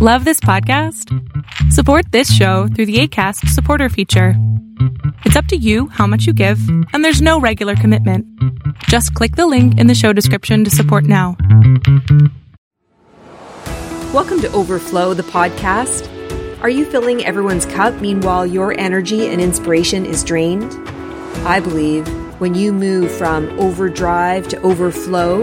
Love this podcast? Support this show through the ACAST supporter feature. It's up to you how much you give, and there's no regular commitment. Just click the link in the show description to support now. Welcome to Overflow, the podcast. Are you filling everyone's cup meanwhile your energy and inspiration is drained? I believe when you move from overdrive to overflow,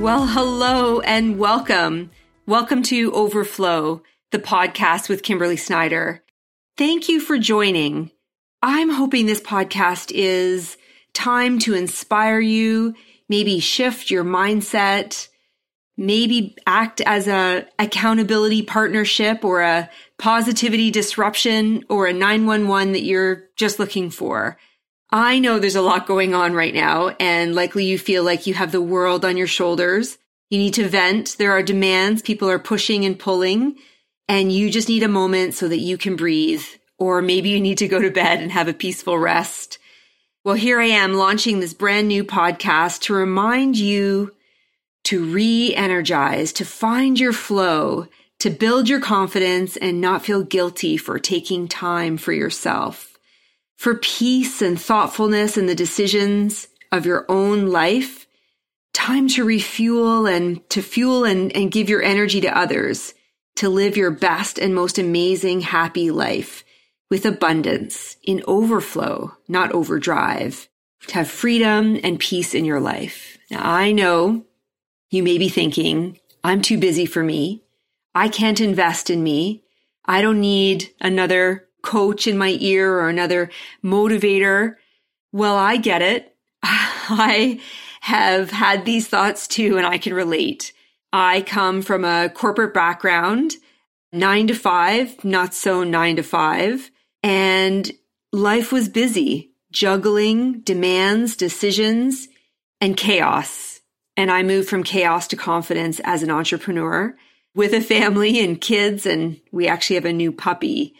Well, hello and welcome. Welcome to Overflow, the podcast with Kimberly Snyder. Thank you for joining. I'm hoping this podcast is time to inspire you, maybe shift your mindset, maybe act as a accountability partnership or a positivity disruption or a 911 that you're just looking for. I know there's a lot going on right now, and likely you feel like you have the world on your shoulders. You need to vent. There are demands. People are pushing and pulling, and you just need a moment so that you can breathe. Or maybe you need to go to bed and have a peaceful rest. Well, here I am launching this brand new podcast to remind you to re energize, to find your flow, to build your confidence and not feel guilty for taking time for yourself for peace and thoughtfulness in the decisions of your own life, time to refuel and to fuel and, and give your energy to others to live your best and most amazing happy life with abundance in overflow, not overdrive, to have freedom and peace in your life. Now, I know you may be thinking, I'm too busy for me. I can't invest in me. I don't need another coach in my ear or another motivator. Well, I get it. I have had these thoughts too, and I can relate. I come from a corporate background, nine to five, not so nine to five, and life was busy, juggling demands, decisions, and chaos. And I moved from chaos to confidence as an entrepreneur with a family and kids, and we actually have a new puppy.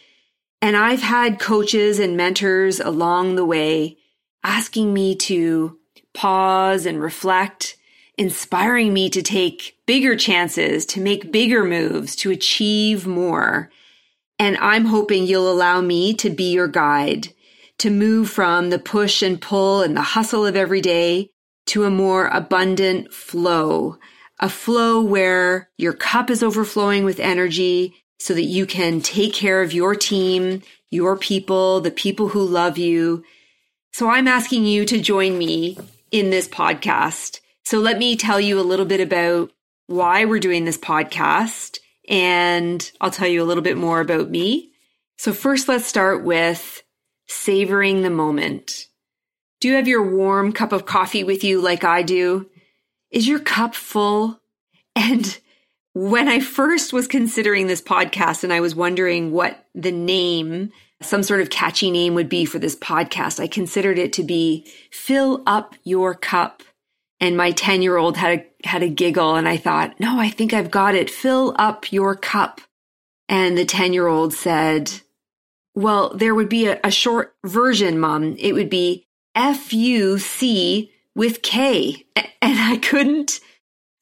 And I've had coaches and mentors along the way asking me to pause and reflect, inspiring me to take bigger chances, to make bigger moves, to achieve more. And I'm hoping you'll allow me to be your guide, to move from the push and pull and the hustle of every day to a more abundant flow, a flow where your cup is overflowing with energy so that you can take care of your team, your people, the people who love you. So I'm asking you to join me in this podcast. So let me tell you a little bit about why we're doing this podcast and I'll tell you a little bit more about me. So first let's start with savoring the moment. Do you have your warm cup of coffee with you like I do? Is your cup full? And when I first was considering this podcast and I was wondering what the name, some sort of catchy name would be for this podcast, I considered it to be Fill Up Your Cup. And my 10 year old had a, had a giggle and I thought, no, I think I've got it. Fill up your cup. And the 10 year old said, well, there would be a, a short version, mom. It would be F U C with K. And I couldn't,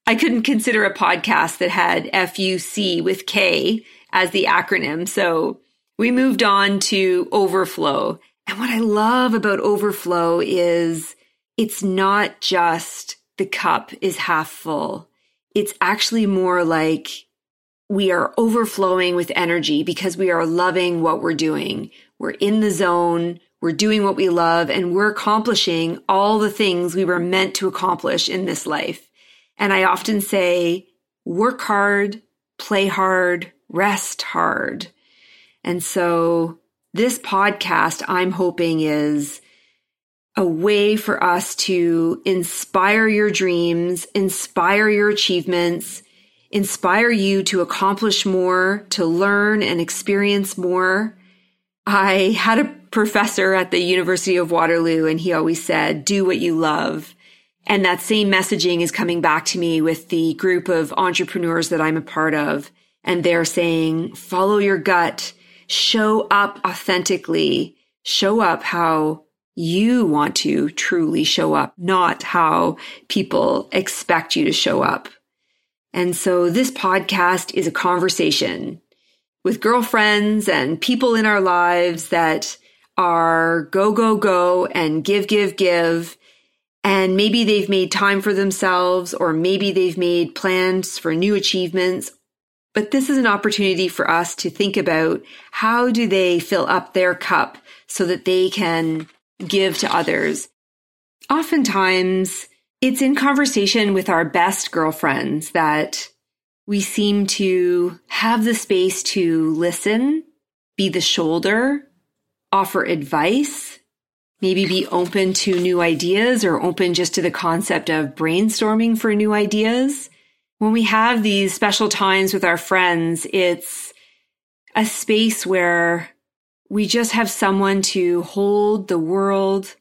I couldn't consider a podcast that had FUC with K as the acronym. So we moved on to Overflow. And what I love about Overflow is it's not just the cup is half full. It's actually more like we are overflowing with energy because we are loving what we're doing. We're in the zone. We're doing what we love and we're accomplishing all the things we were meant to accomplish in this life. And I often say, work hard, play hard, rest hard. And so this podcast, I'm hoping is a way for us to inspire your dreams, inspire your achievements, inspire you to accomplish more, to learn and experience more. I had a professor at the University of Waterloo and he always said, do what you love. And that same messaging is coming back to me with the group of entrepreneurs that I'm a part of. And they're saying, follow your gut, show up authentically, show up how you want to truly show up, not how people expect you to show up. And so this podcast is a conversation with girlfriends and people in our lives that are go, go, go and give, give, give. And maybe they've made time for themselves, or maybe they've made plans for new achievements. But this is an opportunity for us to think about how do they fill up their cup so that they can give to others. Oftentimes, it's in conversation with our best girlfriends that we seem to have the space to listen, be the shoulder, offer advice, maybe be open to new ideas or open just to the concept of brainstorming for new ideas. When we have these special times with our friends, it's a space where we just have someone to hold the world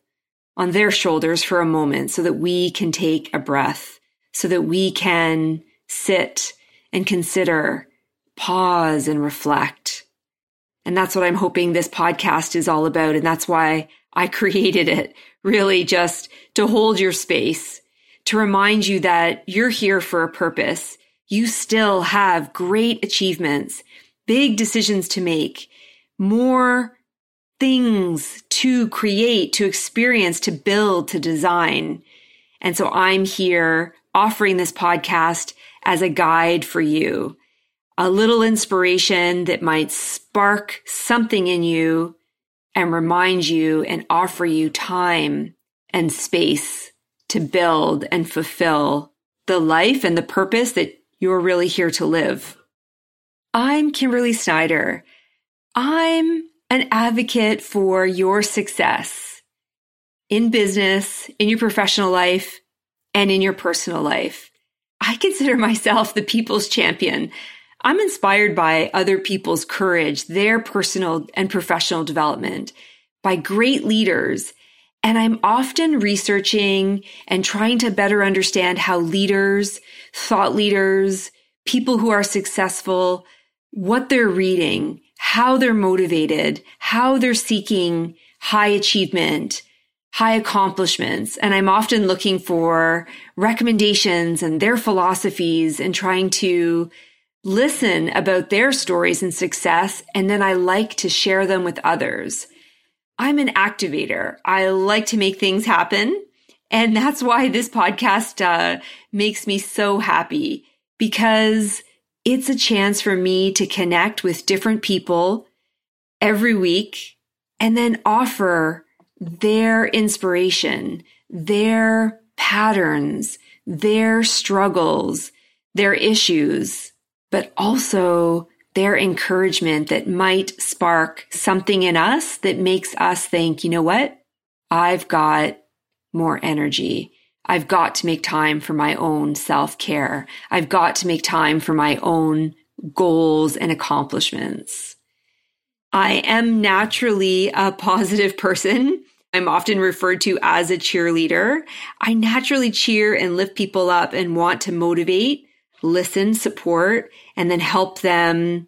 on their shoulders for a moment so that we can take a breath, so that we can sit and consider, pause and reflect. And that's what I'm hoping this podcast is all about. And that's why I created it really just to hold your space, to remind you that you're here for a purpose. You still have great achievements, big decisions to make more things to create, to experience, to build, to design. And so I'm here offering this podcast as a guide for you, a little inspiration that might spark something in you and remind you and offer you time and space to build and fulfill the life and the purpose that you're really here to live. I'm Kimberly Snyder. I'm an advocate for your success in business, in your professional life, and in your personal life. I consider myself the people's champion. I'm inspired by other people's courage, their personal and professional development, by great leaders. And I'm often researching and trying to better understand how leaders, thought leaders, people who are successful, what they're reading, how they're motivated, how they're seeking high achievement, high accomplishments. And I'm often looking for recommendations and their philosophies and trying to listen about their stories and success. And then I like to share them with others. I'm an activator. I like to make things happen. And that's why this podcast uh, makes me so happy because it's a chance for me to connect with different people every week and then offer their inspiration, their patterns, their struggles, their issues, but also their encouragement that might spark something in us that makes us think, you know what? I've got more energy. I've got to make time for my own self care. I've got to make time for my own goals and accomplishments. I am naturally a positive person. I'm often referred to as a cheerleader. I naturally cheer and lift people up and want to motivate, listen, support, and then help them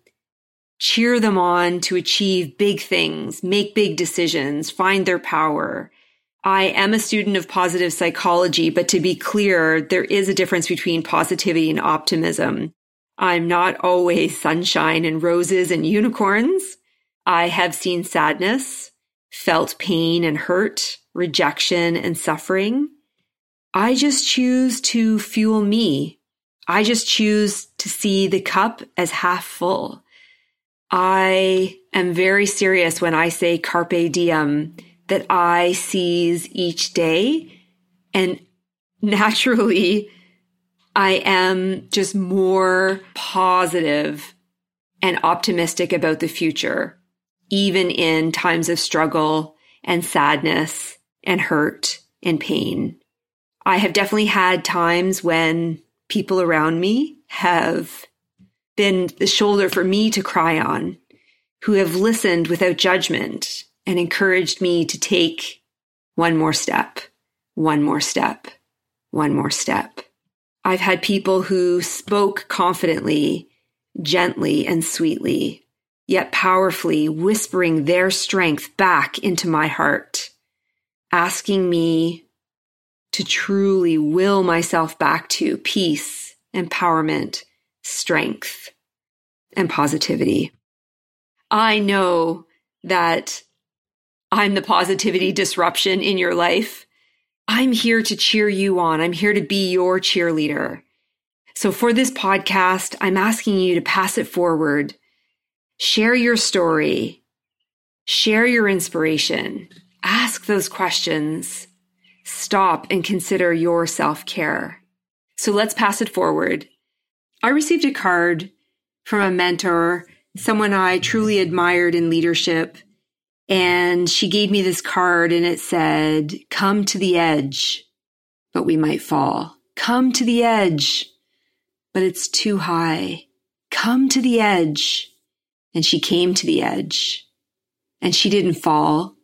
cheer them on to achieve big things, make big decisions, find their power. I am a student of positive psychology, but to be clear, there is a difference between positivity and optimism. I'm not always sunshine and roses and unicorns. I have seen sadness, felt pain and hurt, rejection and suffering. I just choose to fuel me. I just choose to see the cup as half full. I am very serious when I say carpe diem, that I seize each day. And naturally, I am just more positive and optimistic about the future, even in times of struggle and sadness and hurt and pain. I have definitely had times when people around me have been the shoulder for me to cry on, who have listened without judgment and encouraged me to take one more step, one more step, one more step. I've had people who spoke confidently, gently, and sweetly, yet powerfully, whispering their strength back into my heart, asking me to truly will myself back to peace, empowerment, strength, and positivity. I know that I'm the positivity disruption in your life. I'm here to cheer you on. I'm here to be your cheerleader. So for this podcast, I'm asking you to pass it forward. Share your story. Share your inspiration. Ask those questions stop and consider your self care. So let's pass it forward. I received a card from a mentor, someone I truly admired in leadership. And she gave me this card and it said, come to the edge, but we might fall. Come to the edge, but it's too high. Come to the edge. And she came to the edge and she didn't fall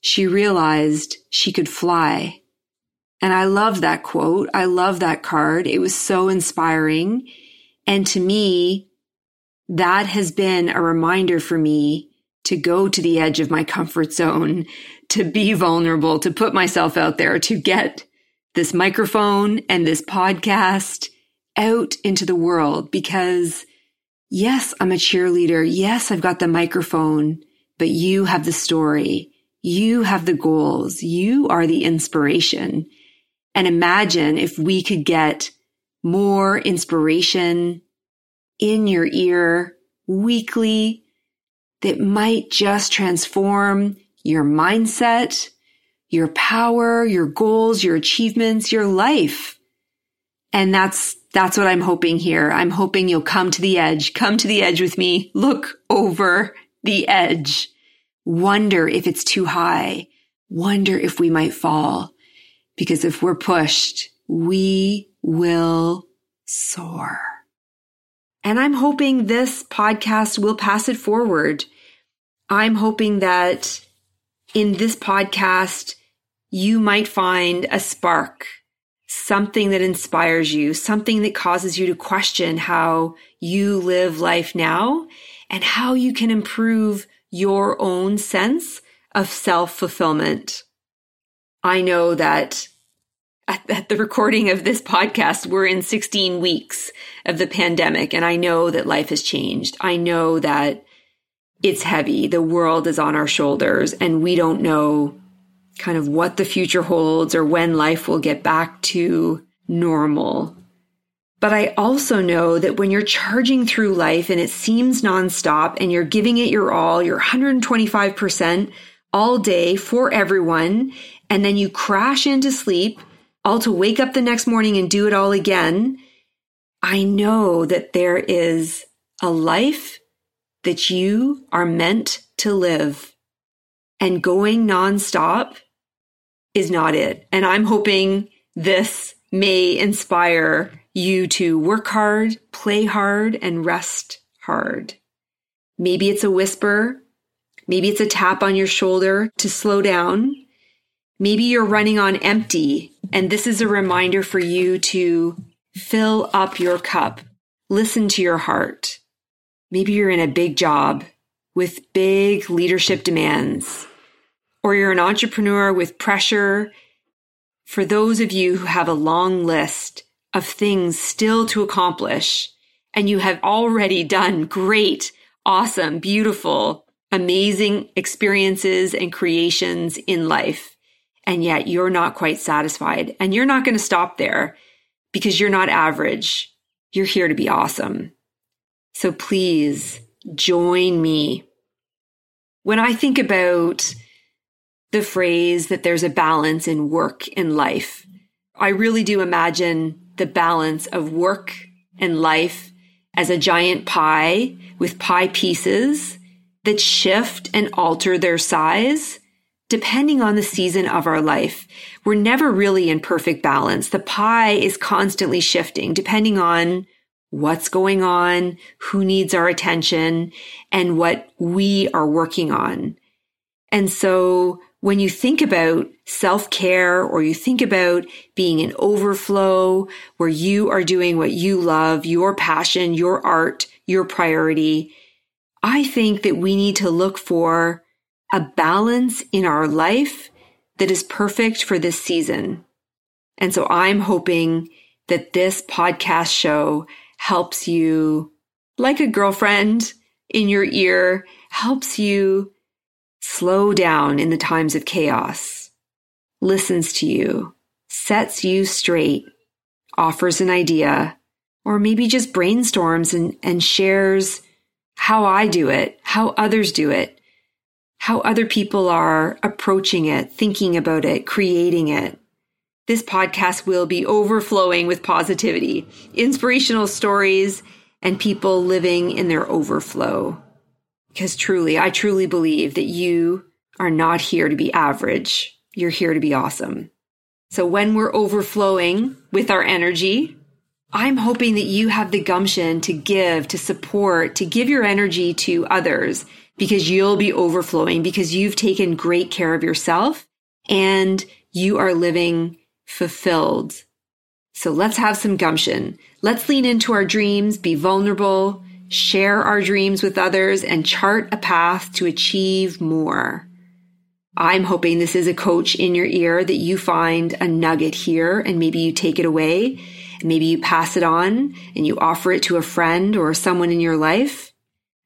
she realized she could fly. And I love that quote. I love that card. It was so inspiring. And to me, that has been a reminder for me to go to the edge of my comfort zone, to be vulnerable, to put myself out there, to get this microphone and this podcast out into the world because yes, I'm a cheerleader. Yes, I've got the microphone, but you have the story. You have the goals. You are the inspiration. And imagine if we could get more inspiration in your ear weekly that might just transform your mindset, your power, your goals, your achievements, your life. And that's, that's what I'm hoping here. I'm hoping you'll come to the edge, come to the edge with me, look over the edge wonder if it's too high, wonder if we might fall. Because if we're pushed, we will soar. And I'm hoping this podcast will pass it forward. I'm hoping that in this podcast, you might find a spark, something that inspires you, something that causes you to question how you live life now and how you can improve your own sense of self fulfillment. I know that at, at, the recording of this podcast, we're in 16 weeks of the pandemic, and I know that life has changed. I know that it's heavy. The world is on our shoulders, and we don't know kind of what the future holds or when life will get back to normal. But I also know that when you're charging through life and it seems nonstop and you're giving it your all, you're 125% all day for everyone, and then you crash into sleep, all to wake up the next morning and do it all again, I know that there is a life that you are meant to live. And going nonstop is not it. And I'm hoping this may inspire you to work hard, play hard, and rest hard. Maybe it's a whisper. Maybe it's a tap on your shoulder to slow down. Maybe you're running on empty, and this is a reminder for you to fill up your cup. Listen to your heart. Maybe you're in a big job with big leadership demands, or you're an entrepreneur with pressure. For those of you who have a long list, of things still to accomplish, and you have already done great, awesome, beautiful, amazing experiences and creations in life, and yet you're not quite satisfied. And you're not going to stop there because you're not average. You're here to be awesome. So please join me. When I think about the phrase that there's a balance in work and life, I really do imagine the balance of work and life as a giant pie with pie pieces that shift and alter their size depending on the season of our life. We're never really in perfect balance. The pie is constantly shifting depending on what's going on, who needs our attention, and what we are working on. And so when you think about self care or you think about being in overflow where you are doing what you love, your passion, your art, your priority, I think that we need to look for a balance in our life that is perfect for this season. And so I'm hoping that this podcast show helps you, like a girlfriend in your ear, helps you slow down in the times of chaos, listens to you, sets you straight, offers an idea, or maybe just brainstorms and, and shares how I do it, how others do it, how other people are approaching it, thinking about it, creating it. This podcast will be overflowing with positivity, inspirational stories, and people living in their overflow. Because truly, I truly believe that you are not here to be average. You're here to be awesome. So when we're overflowing with our energy, I'm hoping that you have the gumption to give, to support, to give your energy to others because you'll be overflowing because you've taken great care of yourself and you are living fulfilled. So let's have some gumption. Let's lean into our dreams, be vulnerable, share our dreams with others, and chart a path to achieve more. I'm hoping this is a coach in your ear that you find a nugget here and maybe you take it away and maybe you pass it on and you offer it to a friend or someone in your life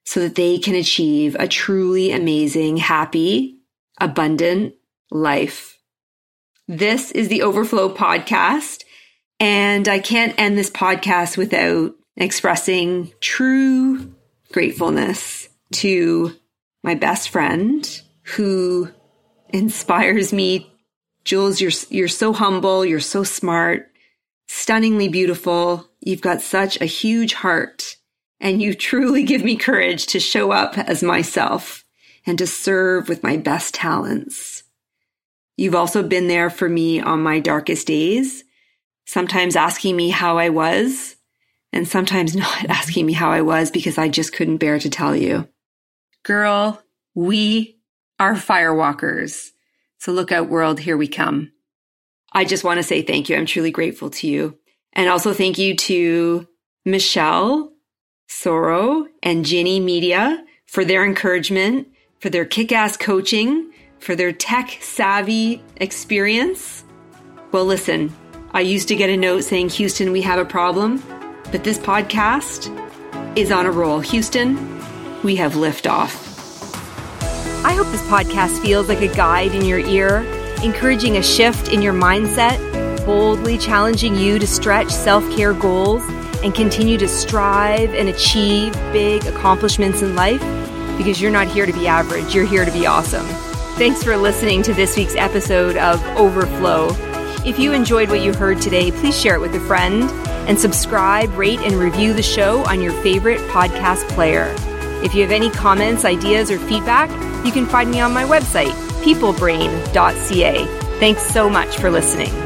so that they can achieve a truly amazing, happy, abundant life. This is the Overflow podcast, and I can't end this podcast without expressing true gratefulness to my best friend who inspires me. Jules, you're, you're so humble. You're so smart, stunningly beautiful. You've got such a huge heart and you truly give me courage to show up as myself and to serve with my best talents. You've also been there for me on my darkest days, sometimes asking me how I was, and sometimes not asking me how I was because I just couldn't bear to tell you. Girl, we are firewalkers. So look out, world, here we come. I just want to say thank you. I'm truly grateful to you. And also thank you to Michelle Soro, and Ginny Media for their encouragement, for their kick ass coaching, for their tech savvy experience. Well, listen, I used to get a note saying, Houston, we have a problem, but this podcast is on a roll. Houston, we have liftoff. I hope this podcast feels like a guide in your ear, encouraging a shift in your mindset, boldly challenging you to stretch self care goals and continue to strive and achieve big accomplishments in life because you're not here to be average, you're here to be awesome. Thanks for listening to this week's episode of Overflow. If you enjoyed what you heard today, please share it with a friend and subscribe, rate, and review the show on your favorite podcast player. If you have any comments, ideas, or feedback, you can find me on my website, peoplebrain.ca. Thanks so much for listening.